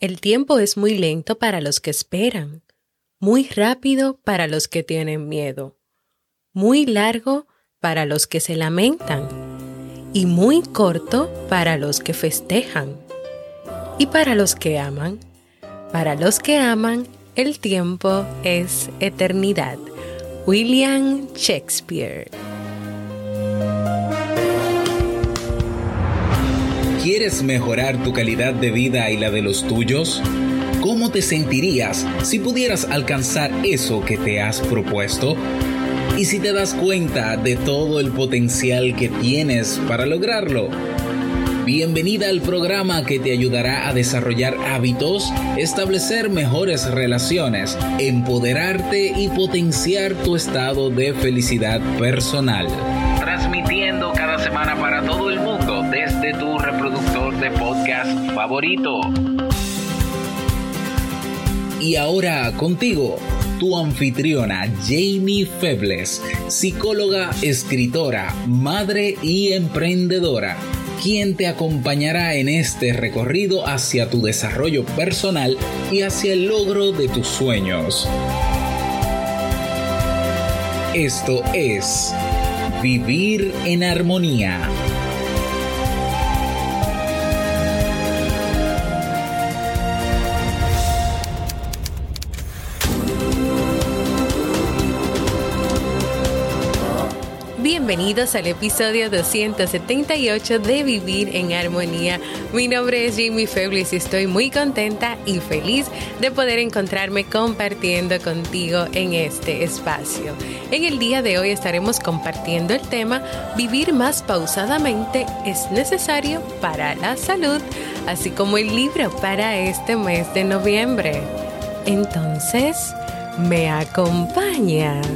El tiempo es muy lento para los que esperan, muy rápido para los que tienen miedo, muy largo para los que se lamentan y muy corto para los que festejan. Y para los que aman, para los que aman, el tiempo es eternidad. William Shakespeare. ¿Quieres mejorar tu calidad de vida y la de los tuyos? ¿Cómo te sentirías si pudieras alcanzar eso que te has propuesto? ¿Y si te das cuenta de todo el potencial que tienes para lograrlo? Bienvenida al programa que te ayudará a desarrollar hábitos, establecer mejores relaciones, empoderarte y potenciar tu estado de felicidad personal. Transmitiendo cada semana para todo el mundo favorito. Y ahora contigo, tu anfitriona Jamie Febles, psicóloga, escritora, madre y emprendedora, quien te acompañará en este recorrido hacia tu desarrollo personal y hacia el logro de tus sueños. Esto es Vivir en Armonía. Bienvenidos al episodio 278 de Vivir en Armonía. Mi nombre es Jimmy Feblis y estoy muy contenta y feliz de poder encontrarme compartiendo contigo en este espacio. En el día de hoy estaremos compartiendo el tema Vivir más pausadamente es necesario para la salud, así como el libro para este mes de noviembre. Entonces, ¿me acompañas?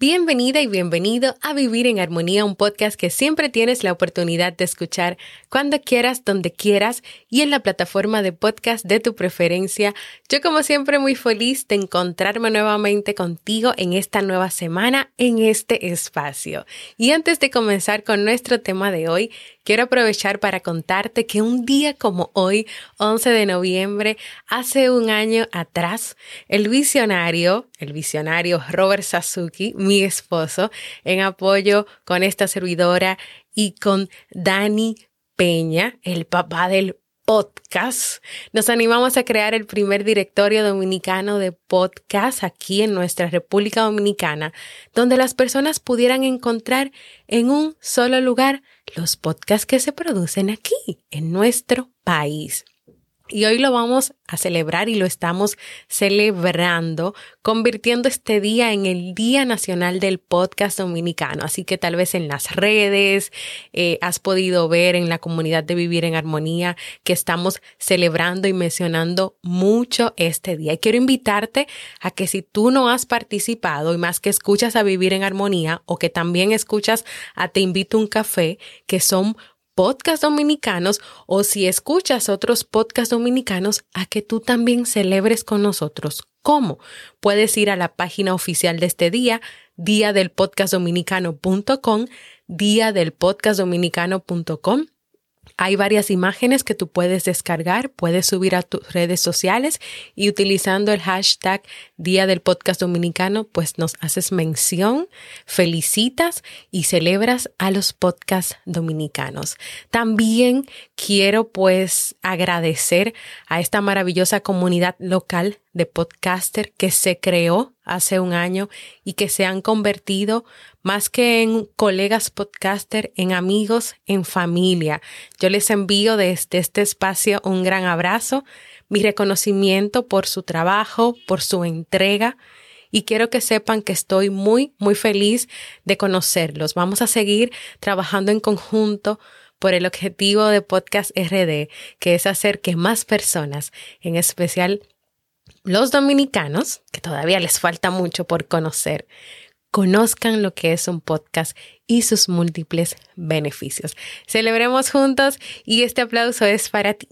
Bienvenida y bienvenido a Vivir en Armonía, un podcast que siempre tienes la oportunidad de escuchar cuando quieras, donde quieras y en la plataforma de podcast de tu preferencia. Yo como siempre muy feliz de encontrarme nuevamente contigo en esta nueva semana, en este espacio. Y antes de comenzar con nuestro tema de hoy, quiero aprovechar para contarte que un día como hoy, 11 de noviembre, hace un año atrás, el visionario, el visionario Robert Sasuki, mi esposo, en apoyo con esta servidora y con Dani Peña, el papá del podcast. Nos animamos a crear el primer directorio dominicano de podcast aquí en nuestra República Dominicana, donde las personas pudieran encontrar en un solo lugar los podcasts que se producen aquí, en nuestro país. Y hoy lo vamos a celebrar y lo estamos celebrando, convirtiendo este día en el Día Nacional del Podcast Dominicano. Así que tal vez en las redes eh, has podido ver en la comunidad de Vivir en Armonía que estamos celebrando y mencionando mucho este día. Y quiero invitarte a que si tú no has participado y más que escuchas a Vivir en Armonía o que también escuchas a Te invito a un café, que son podcast dominicanos o si escuchas otros podcasts dominicanos, a que tú también celebres con nosotros. ¿Cómo? Puedes ir a la página oficial de este día, día del hay varias imágenes que tú puedes descargar, puedes subir a tus redes sociales y utilizando el hashtag Día del Podcast Dominicano, pues nos haces mención, felicitas y celebras a los podcasts dominicanos. También quiero pues agradecer a esta maravillosa comunidad local de podcaster que se creó hace un año y que se han convertido más que en colegas podcaster, en amigos, en familia. Yo les envío desde este espacio un gran abrazo, mi reconocimiento por su trabajo, por su entrega y quiero que sepan que estoy muy, muy feliz de conocerlos. Vamos a seguir trabajando en conjunto por el objetivo de Podcast RD, que es hacer que más personas, en especial los dominicanos, que todavía les falta mucho por conocer, conozcan lo que es un podcast y sus múltiples beneficios. Celebremos juntos y este aplauso es para ti.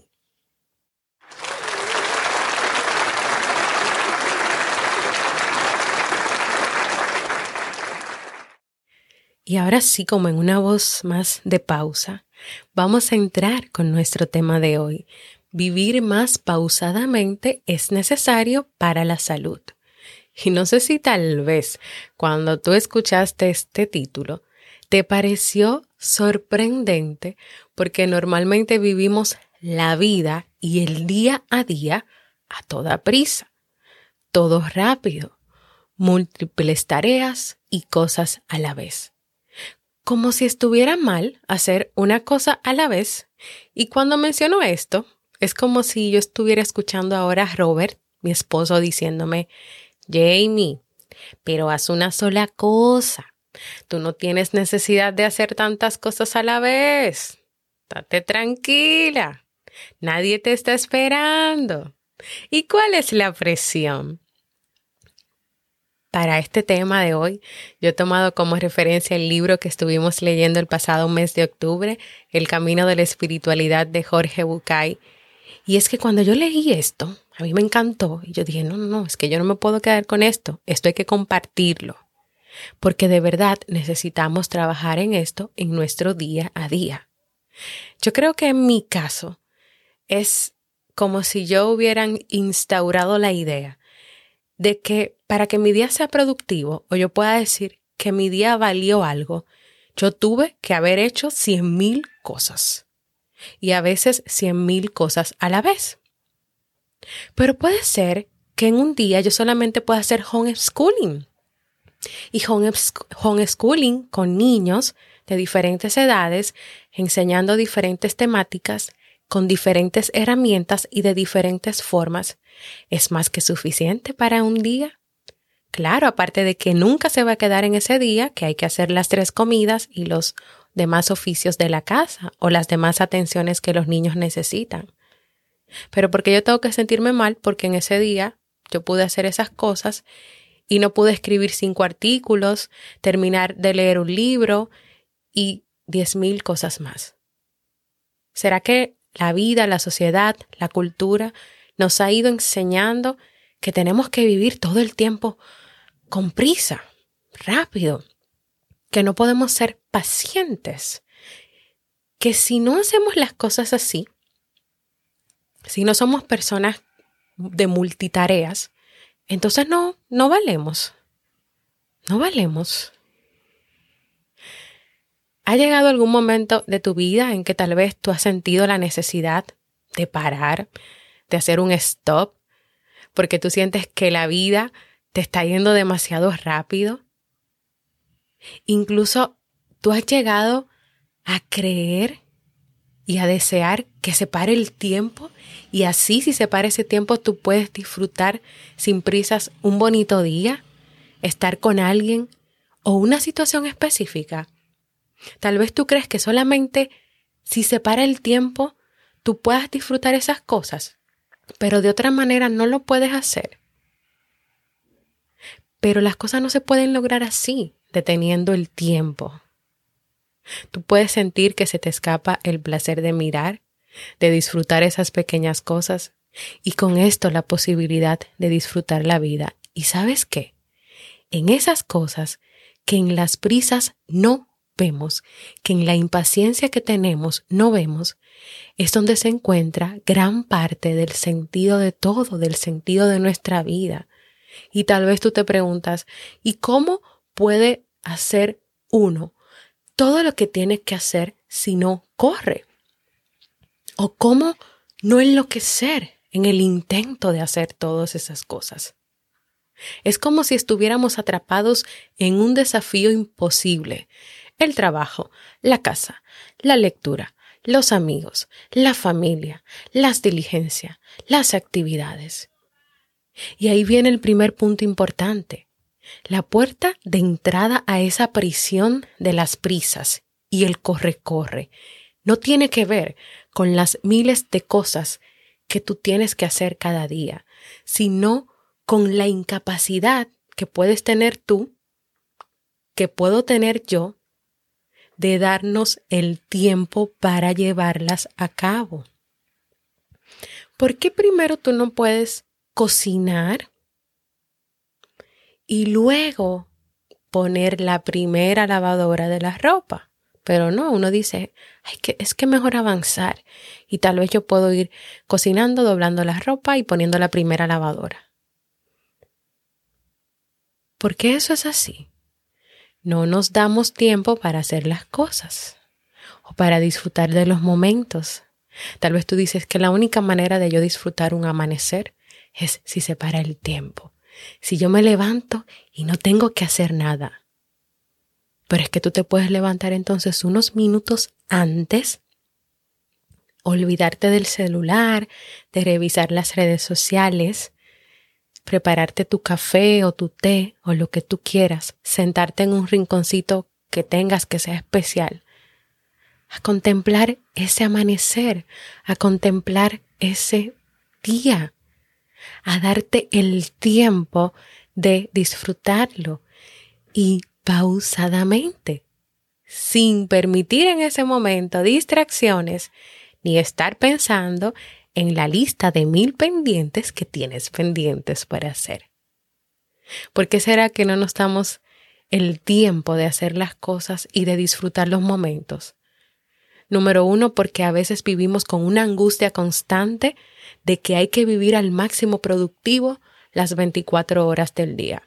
Y ahora sí, como en una voz más de pausa, vamos a entrar con nuestro tema de hoy. Vivir más pausadamente es necesario para la salud. Y no sé si tal vez cuando tú escuchaste este título, te pareció sorprendente porque normalmente vivimos la vida y el día a día a toda prisa, todo rápido, múltiples tareas y cosas a la vez como si estuviera mal hacer una cosa a la vez. Y cuando menciono esto, es como si yo estuviera escuchando ahora a Robert, mi esposo, diciéndome, Jamie, pero haz una sola cosa. Tú no tienes necesidad de hacer tantas cosas a la vez. Date tranquila. Nadie te está esperando. ¿Y cuál es la presión? Para este tema de hoy, yo he tomado como referencia el libro que estuvimos leyendo el pasado mes de octubre, El Camino de la Espiritualidad de Jorge Bucay. Y es que cuando yo leí esto, a mí me encantó y yo dije, no, no, no, es que yo no me puedo quedar con esto, esto hay que compartirlo, porque de verdad necesitamos trabajar en esto en nuestro día a día. Yo creo que en mi caso es como si yo hubieran instaurado la idea de que para que mi día sea productivo o yo pueda decir que mi día valió algo, yo tuve que haber hecho cien mil cosas y a veces cien mil cosas a la vez. Pero puede ser que en un día yo solamente pueda hacer homeschooling. Y homeschooling con niños de diferentes edades, enseñando diferentes temáticas, con diferentes herramientas y de diferentes formas, es más que suficiente para un día. Claro, aparte de que nunca se va a quedar en ese día, que hay que hacer las tres comidas y los demás oficios de la casa o las demás atenciones que los niños necesitan. Pero porque yo tengo que sentirme mal porque en ese día yo pude hacer esas cosas y no pude escribir cinco artículos, terminar de leer un libro y diez mil cosas más. ¿Será que la vida, la sociedad, la cultura nos ha ido enseñando que tenemos que vivir todo el tiempo con prisa, rápido, que no podemos ser pacientes, que si no hacemos las cosas así, si no somos personas de multitareas, entonces no, no valemos. No valemos. ¿Ha llegado algún momento de tu vida en que tal vez tú has sentido la necesidad de parar, de hacer un stop, porque tú sientes que la vida te está yendo demasiado rápido? Incluso tú has llegado a creer y a desear que se pare el tiempo y así si se para ese tiempo tú puedes disfrutar sin prisas un bonito día, estar con alguien o una situación específica. Tal vez tú crees que solamente si se para el tiempo tú puedas disfrutar esas cosas, pero de otra manera no lo puedes hacer. Pero las cosas no se pueden lograr así, deteniendo el tiempo. Tú puedes sentir que se te escapa el placer de mirar, de disfrutar esas pequeñas cosas y con esto la posibilidad de disfrutar la vida. ¿Y sabes qué? En esas cosas que en las prisas no vemos, que en la impaciencia que tenemos no vemos, es donde se encuentra gran parte del sentido de todo, del sentido de nuestra vida. Y tal vez tú te preguntas, ¿y cómo puede hacer uno todo lo que tiene que hacer si no corre? ¿O cómo no enloquecer en el intento de hacer todas esas cosas? Es como si estuviéramos atrapados en un desafío imposible, el trabajo, la casa, la lectura, los amigos, la familia, las diligencias, las actividades. Y ahí viene el primer punto importante. La puerta de entrada a esa prisión de las prisas y el corre-corre no tiene que ver con las miles de cosas que tú tienes que hacer cada día, sino con la incapacidad que puedes tener tú, que puedo tener yo, de darnos el tiempo para llevarlas a cabo. ¿Por qué primero tú no puedes cocinar y luego poner la primera lavadora de la ropa. Pero no, uno dice, Ay, que, es que mejor avanzar y tal vez yo puedo ir cocinando, doblando la ropa y poniendo la primera lavadora. ¿Por qué eso es así? No nos damos tiempo para hacer las cosas o para disfrutar de los momentos. Tal vez tú dices que la única manera de yo disfrutar un amanecer es si se para el tiempo, si yo me levanto y no tengo que hacer nada. Pero es que tú te puedes levantar entonces unos minutos antes, olvidarte del celular, de revisar las redes sociales, prepararte tu café o tu té o lo que tú quieras, sentarte en un rinconcito que tengas que sea especial, a contemplar ese amanecer, a contemplar ese día, a darte el tiempo de disfrutarlo y pausadamente, sin permitir en ese momento distracciones ni estar pensando en la lista de mil pendientes que tienes pendientes para hacer. ¿Por qué será que no nos damos el tiempo de hacer las cosas y de disfrutar los momentos? Número uno, porque a veces vivimos con una angustia constante de que hay que vivir al máximo productivo las 24 horas del día.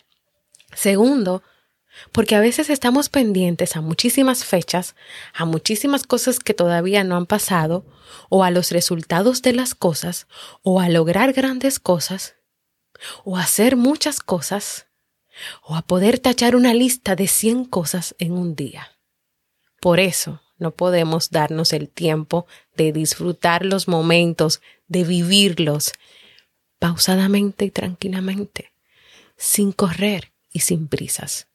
Segundo, porque a veces estamos pendientes a muchísimas fechas, a muchísimas cosas que todavía no han pasado, o a los resultados de las cosas, o a lograr grandes cosas, o a hacer muchas cosas, o a poder tachar una lista de 100 cosas en un día. Por eso no podemos darnos el tiempo de disfrutar los momentos, de vivirlos pausadamente y tranquilamente, sin correr y sin prisas.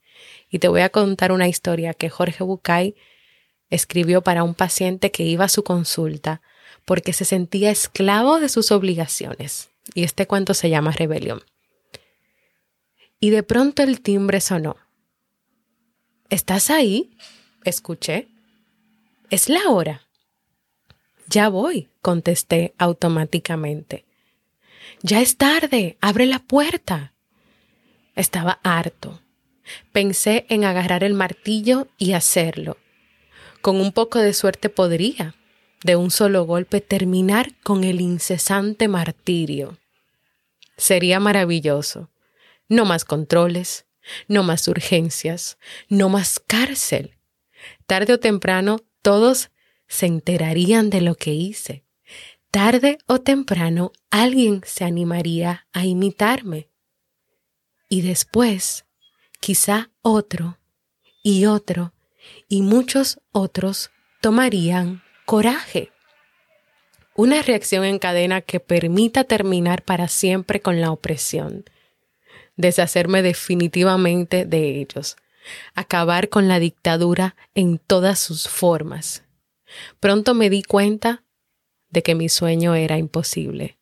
Y te voy a contar una historia que Jorge Bucay escribió para un paciente que iba a su consulta porque se sentía esclavo de sus obligaciones. Y este cuento se llama Rebelión. Y de pronto el timbre sonó. ¿Estás ahí? Escuché. Es la hora. Ya voy, contesté automáticamente. Ya es tarde, abre la puerta. Estaba harto. Pensé en agarrar el martillo y hacerlo. Con un poco de suerte podría, de un solo golpe, terminar con el incesante martirio. Sería maravilloso. No más controles, no más urgencias, no más cárcel. Tarde o temprano todos se enterarían de lo que hice. Tarde o temprano alguien se animaría a imitarme. Y después quizá otro y otro y muchos otros tomarían coraje. Una reacción en cadena que permita terminar para siempre con la opresión, deshacerme definitivamente de ellos, acabar con la dictadura en todas sus formas. Pronto me di cuenta de que mi sueño era imposible.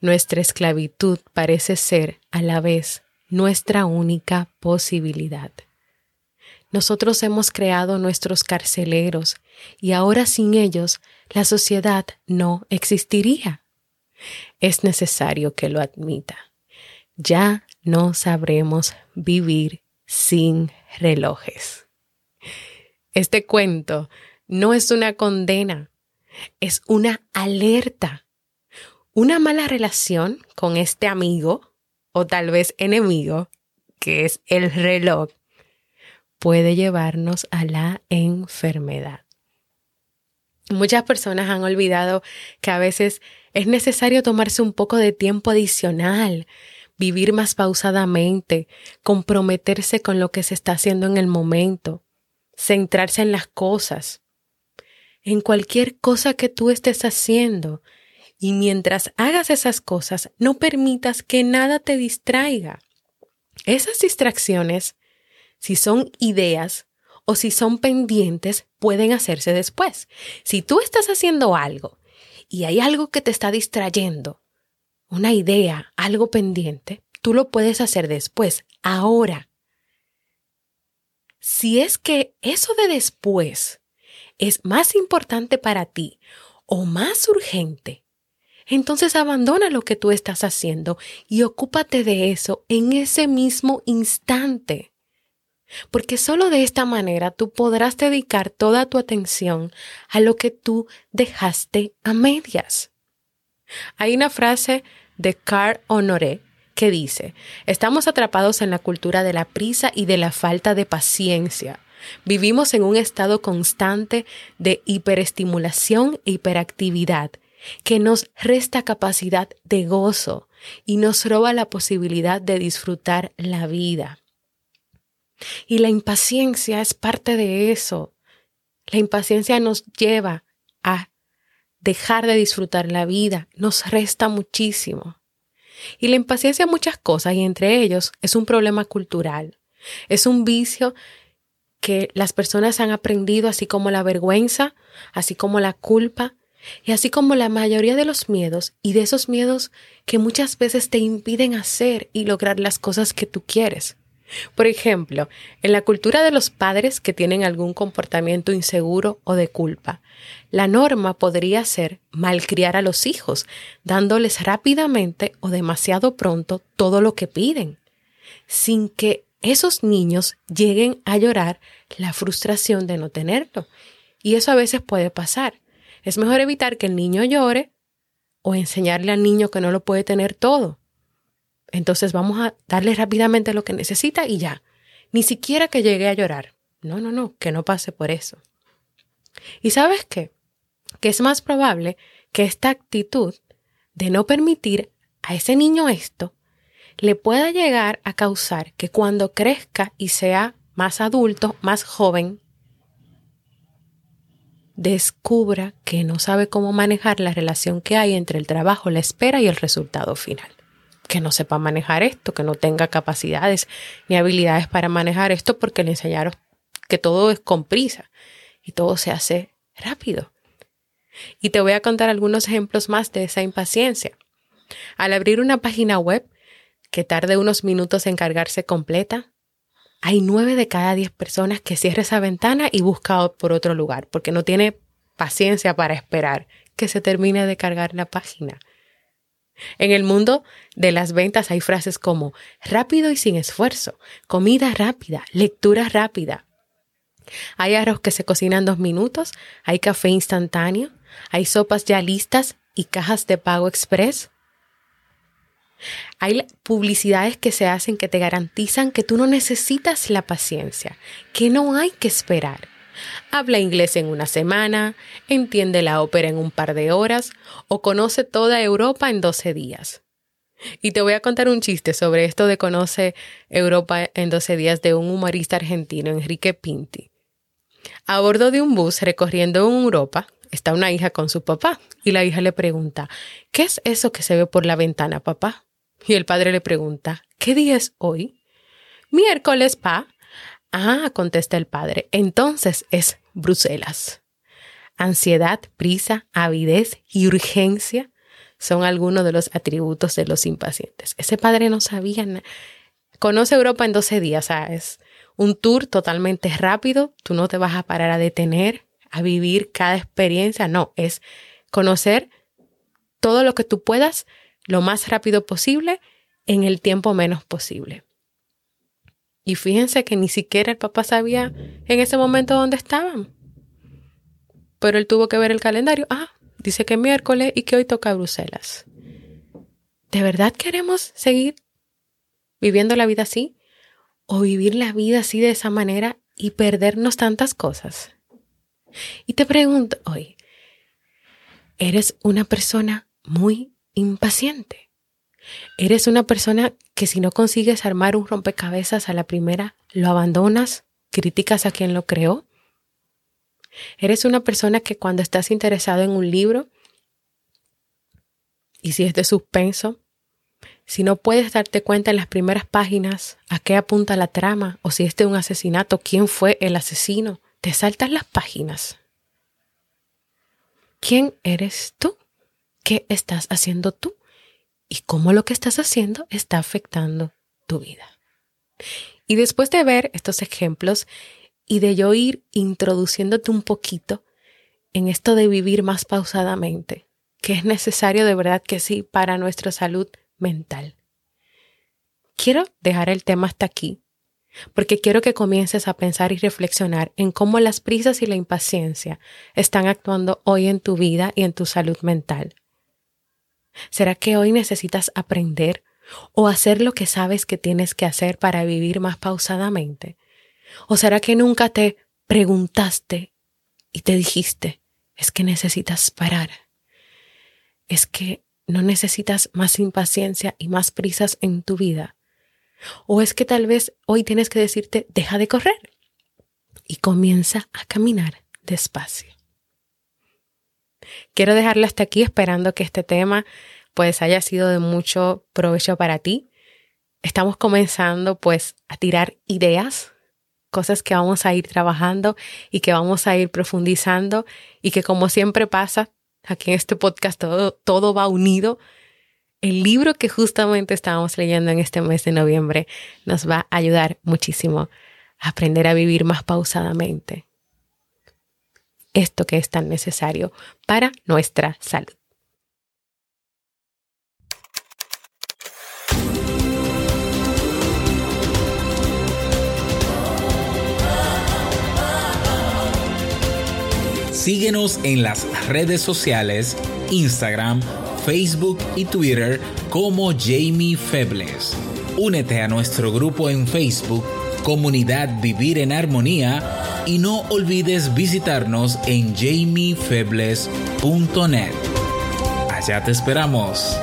Nuestra esclavitud parece ser, a la vez, nuestra única posibilidad. Nosotros hemos creado nuestros carceleros y ahora sin ellos la sociedad no existiría. Es necesario que lo admita. Ya no sabremos vivir sin relojes. Este cuento no es una condena, es una alerta. Una mala relación con este amigo o tal vez enemigo, que es el reloj, puede llevarnos a la enfermedad. Muchas personas han olvidado que a veces es necesario tomarse un poco de tiempo adicional, vivir más pausadamente, comprometerse con lo que se está haciendo en el momento, centrarse en las cosas, en cualquier cosa que tú estés haciendo, y mientras hagas esas cosas, no permitas que nada te distraiga. Esas distracciones, si son ideas o si son pendientes, pueden hacerse después. Si tú estás haciendo algo y hay algo que te está distrayendo, una idea, algo pendiente, tú lo puedes hacer después, ahora. Si es que eso de después es más importante para ti o más urgente, entonces abandona lo que tú estás haciendo y ocúpate de eso en ese mismo instante. porque solo de esta manera tú podrás dedicar toda tu atención a lo que tú dejaste a medias. Hay una frase de Carl Honoré que dice, estamos atrapados en la cultura de la prisa y de la falta de paciencia. Vivimos en un estado constante de hiperestimulación e hiperactividad que nos resta capacidad de gozo y nos roba la posibilidad de disfrutar la vida. Y la impaciencia es parte de eso. La impaciencia nos lleva a dejar de disfrutar la vida, nos resta muchísimo. Y la impaciencia muchas cosas y entre ellos es un problema cultural. Es un vicio que las personas han aprendido así como la vergüenza, así como la culpa y así como la mayoría de los miedos y de esos miedos que muchas veces te impiden hacer y lograr las cosas que tú quieres. Por ejemplo, en la cultura de los padres que tienen algún comportamiento inseguro o de culpa, la norma podría ser malcriar a los hijos, dándoles rápidamente o demasiado pronto todo lo que piden, sin que esos niños lleguen a llorar la frustración de no tenerlo. Y eso a veces puede pasar. Es mejor evitar que el niño llore o enseñarle al niño que no lo puede tener todo entonces vamos a darle rápidamente lo que necesita y ya. Ni siquiera que llegue a llorar. No, no, no, que no pase por eso. ¿Y sabes qué? Que es más probable que esta actitud de no permitir a ese niño esto le pueda llegar a causar que cuando crezca y sea más adulto, más joven, descubra que no sabe cómo manejar la relación que hay entre el trabajo, la espera y el resultado final que no sepa manejar esto, que no tenga capacidades ni habilidades para manejar esto porque le enseñaron que todo es con prisa y todo se hace rápido. Y te voy a contar algunos ejemplos más de esa impaciencia. Al abrir una página web que tarde unos minutos en cargarse completa, hay nueve de cada diez personas que cierra esa ventana y busca por otro lugar porque no tiene paciencia para esperar que se termine de cargar la página. En el mundo de las ventas hay frases como rápido y sin esfuerzo, comida rápida, lectura rápida. Hay arroz que se cocina en dos minutos, hay café instantáneo, hay sopas ya listas y cajas de pago express. Hay publicidades que se hacen que te garantizan que tú no necesitas la paciencia, que no hay que esperar habla inglés en una semana, entiende la ópera en un par de horas o conoce toda Europa en 12 días. Y te voy a contar un chiste sobre esto de conoce Europa en 12 días de un humorista argentino, Enrique Pinti. A bordo de un bus recorriendo en Europa está una hija con su papá y la hija le pregunta, ¿qué es eso que se ve por la ventana, papá? Y el padre le pregunta, ¿qué día es hoy? Miércoles, pa. Ah, contesta el padre, entonces es Bruselas. Ansiedad, prisa, avidez y urgencia son algunos de los atributos de los impacientes. Ese padre no sabía nada. Conoce Europa en 12 días, es Un tour totalmente rápido, tú no te vas a parar a detener, a vivir cada experiencia, no, es conocer todo lo que tú puedas lo más rápido posible en el tiempo menos posible. Y fíjense que ni siquiera el papá sabía en ese momento dónde estaban. Pero él tuvo que ver el calendario. Ah, dice que miércoles y que hoy toca Bruselas. ¿De verdad queremos seguir viviendo la vida así? ¿O vivir la vida así de esa manera y perdernos tantas cosas? Y te pregunto hoy, ¿eres una persona muy impaciente? Eres una persona que si no consigues armar un rompecabezas a la primera, lo abandonas, criticas a quien lo creó. Eres una persona que cuando estás interesado en un libro, y si es de suspenso, si no puedes darte cuenta en las primeras páginas a qué apunta la trama o si es de un asesinato, quién fue el asesino, te saltas las páginas. ¿Quién eres tú? ¿Qué estás haciendo tú? y cómo lo que estás haciendo está afectando tu vida. Y después de ver estos ejemplos y de yo ir introduciéndote un poquito en esto de vivir más pausadamente, que es necesario de verdad que sí para nuestra salud mental. Quiero dejar el tema hasta aquí, porque quiero que comiences a pensar y reflexionar en cómo las prisas y la impaciencia están actuando hoy en tu vida y en tu salud mental. ¿Será que hoy necesitas aprender o hacer lo que sabes que tienes que hacer para vivir más pausadamente? ¿O será que nunca te preguntaste y te dijiste, es que necesitas parar? Es que no necesitas más impaciencia y más prisas en tu vida. O es que tal vez hoy tienes que decirte, deja de correr y comienza a caminar despacio. Quiero dejarlo hasta aquí esperando que este tema pues haya sido de mucho provecho para ti. Estamos comenzando pues a tirar ideas, cosas que vamos a ir trabajando y que vamos a ir profundizando y que como siempre pasa, aquí en este podcast todo, todo va unido el libro que justamente estábamos leyendo en este mes de noviembre nos va a ayudar muchísimo a aprender a vivir más pausadamente. Esto que es tan necesario para nuestra salud. Síguenos en las redes sociales, Instagram, Facebook y Twitter como Jamie Febles. Únete a nuestro grupo en Facebook, Comunidad Vivir en Armonía, y no olvides visitarnos en jamiefebles.net. Allá te esperamos.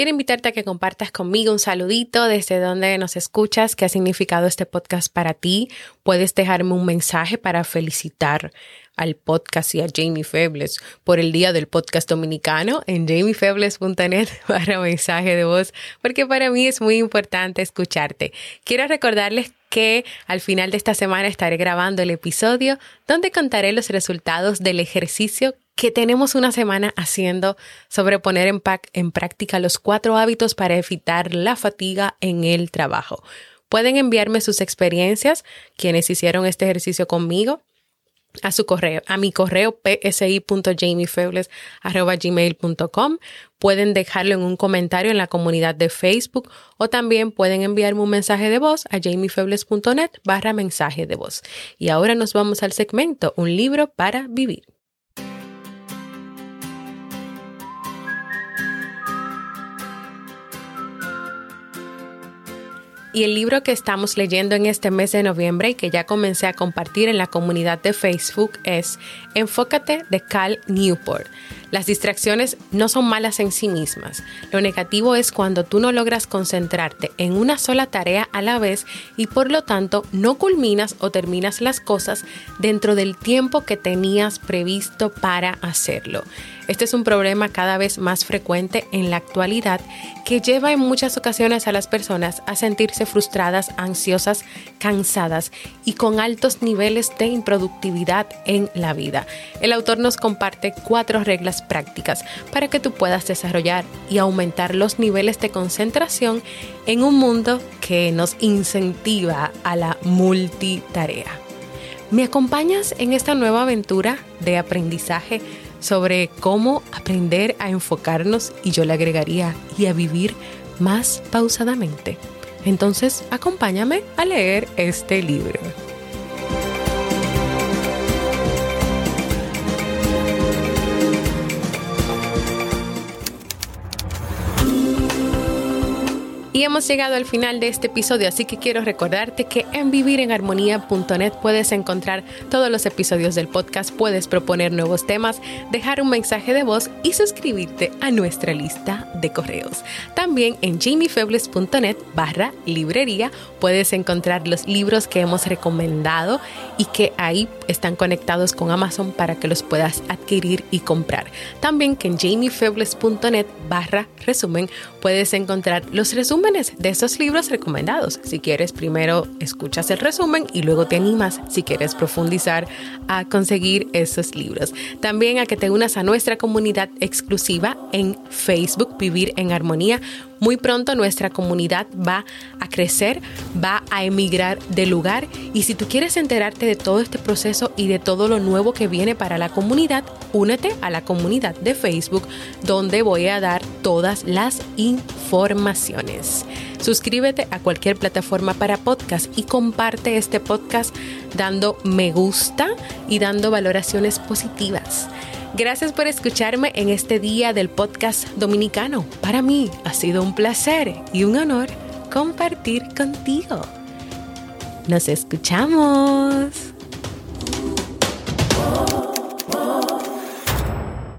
Quiero invitarte a que compartas conmigo un saludito desde donde nos escuchas, qué ha significado este podcast para ti. Puedes dejarme un mensaje para felicitar al podcast y a Jamie Febles por el día del podcast dominicano en jamiefebles.net para mensaje de voz, porque para mí es muy importante escucharte. Quiero recordarles que al final de esta semana estaré grabando el episodio donde contaré los resultados del ejercicio que tenemos una semana haciendo sobre poner en, en práctica los cuatro hábitos para evitar la fatiga en el trabajo. Pueden enviarme sus experiencias, quienes hicieron este ejercicio conmigo, a su correo, a mi correo psi.jamiefebles.gmail.com. Pueden dejarlo en un comentario en la comunidad de Facebook o también pueden enviarme un mensaje de voz a jamiefebles.net barra mensaje de voz. Y ahora nos vamos al segmento Un libro para vivir. Y el libro que estamos leyendo en este mes de noviembre y que ya comencé a compartir en la comunidad de Facebook es Enfócate de Cal Newport. Las distracciones no son malas en sí mismas. Lo negativo es cuando tú no logras concentrarte en una sola tarea a la vez y por lo tanto no culminas o terminas las cosas dentro del tiempo que tenías previsto para hacerlo. Este es un problema cada vez más frecuente en la actualidad que lleva en muchas ocasiones a las personas a sentirse frustradas, ansiosas, cansadas y con altos niveles de improductividad en la vida. El autor nos comparte cuatro reglas prácticas para que tú puedas desarrollar y aumentar los niveles de concentración en un mundo que nos incentiva a la multitarea. ¿Me acompañas en esta nueva aventura de aprendizaje? sobre cómo aprender a enfocarnos y yo le agregaría y a vivir más pausadamente. Entonces, acompáñame a leer este libro. Hemos llegado al final de este episodio, así que quiero recordarte que en vivirenarmonía.net puedes encontrar todos los episodios del podcast, puedes proponer nuevos temas, dejar un mensaje de voz y suscribirte a nuestra lista de correos. También en jamiefebles.net barra librería puedes encontrar los libros que hemos recomendado y que ahí están conectados con Amazon para que los puedas adquirir y comprar. También que en jamiefebles.net barra resumen puedes encontrar los resúmenes de esos libros recomendados. Si quieres, primero escuchas el resumen y luego te animas, si quieres profundizar, a conseguir esos libros. También a que te unas a nuestra comunidad exclusiva en Facebook, Vivir en Armonía Muy pronto nuestra comunidad va a crecer, va a emigrar de lugar y si tú quieres enterarte de todo este proceso y de todo lo nuevo que viene para la comunidad, únete a la comunidad de Facebook donde voy a dar todas las informaciones. Suscríbete a cualquier plataforma para podcast y comparte este podcast dando me gusta y dando valoraciones positivas. Gracias por escucharme en este día del podcast dominicano. Para mí ha sido un placer y un honor compartir contigo. Nos escuchamos.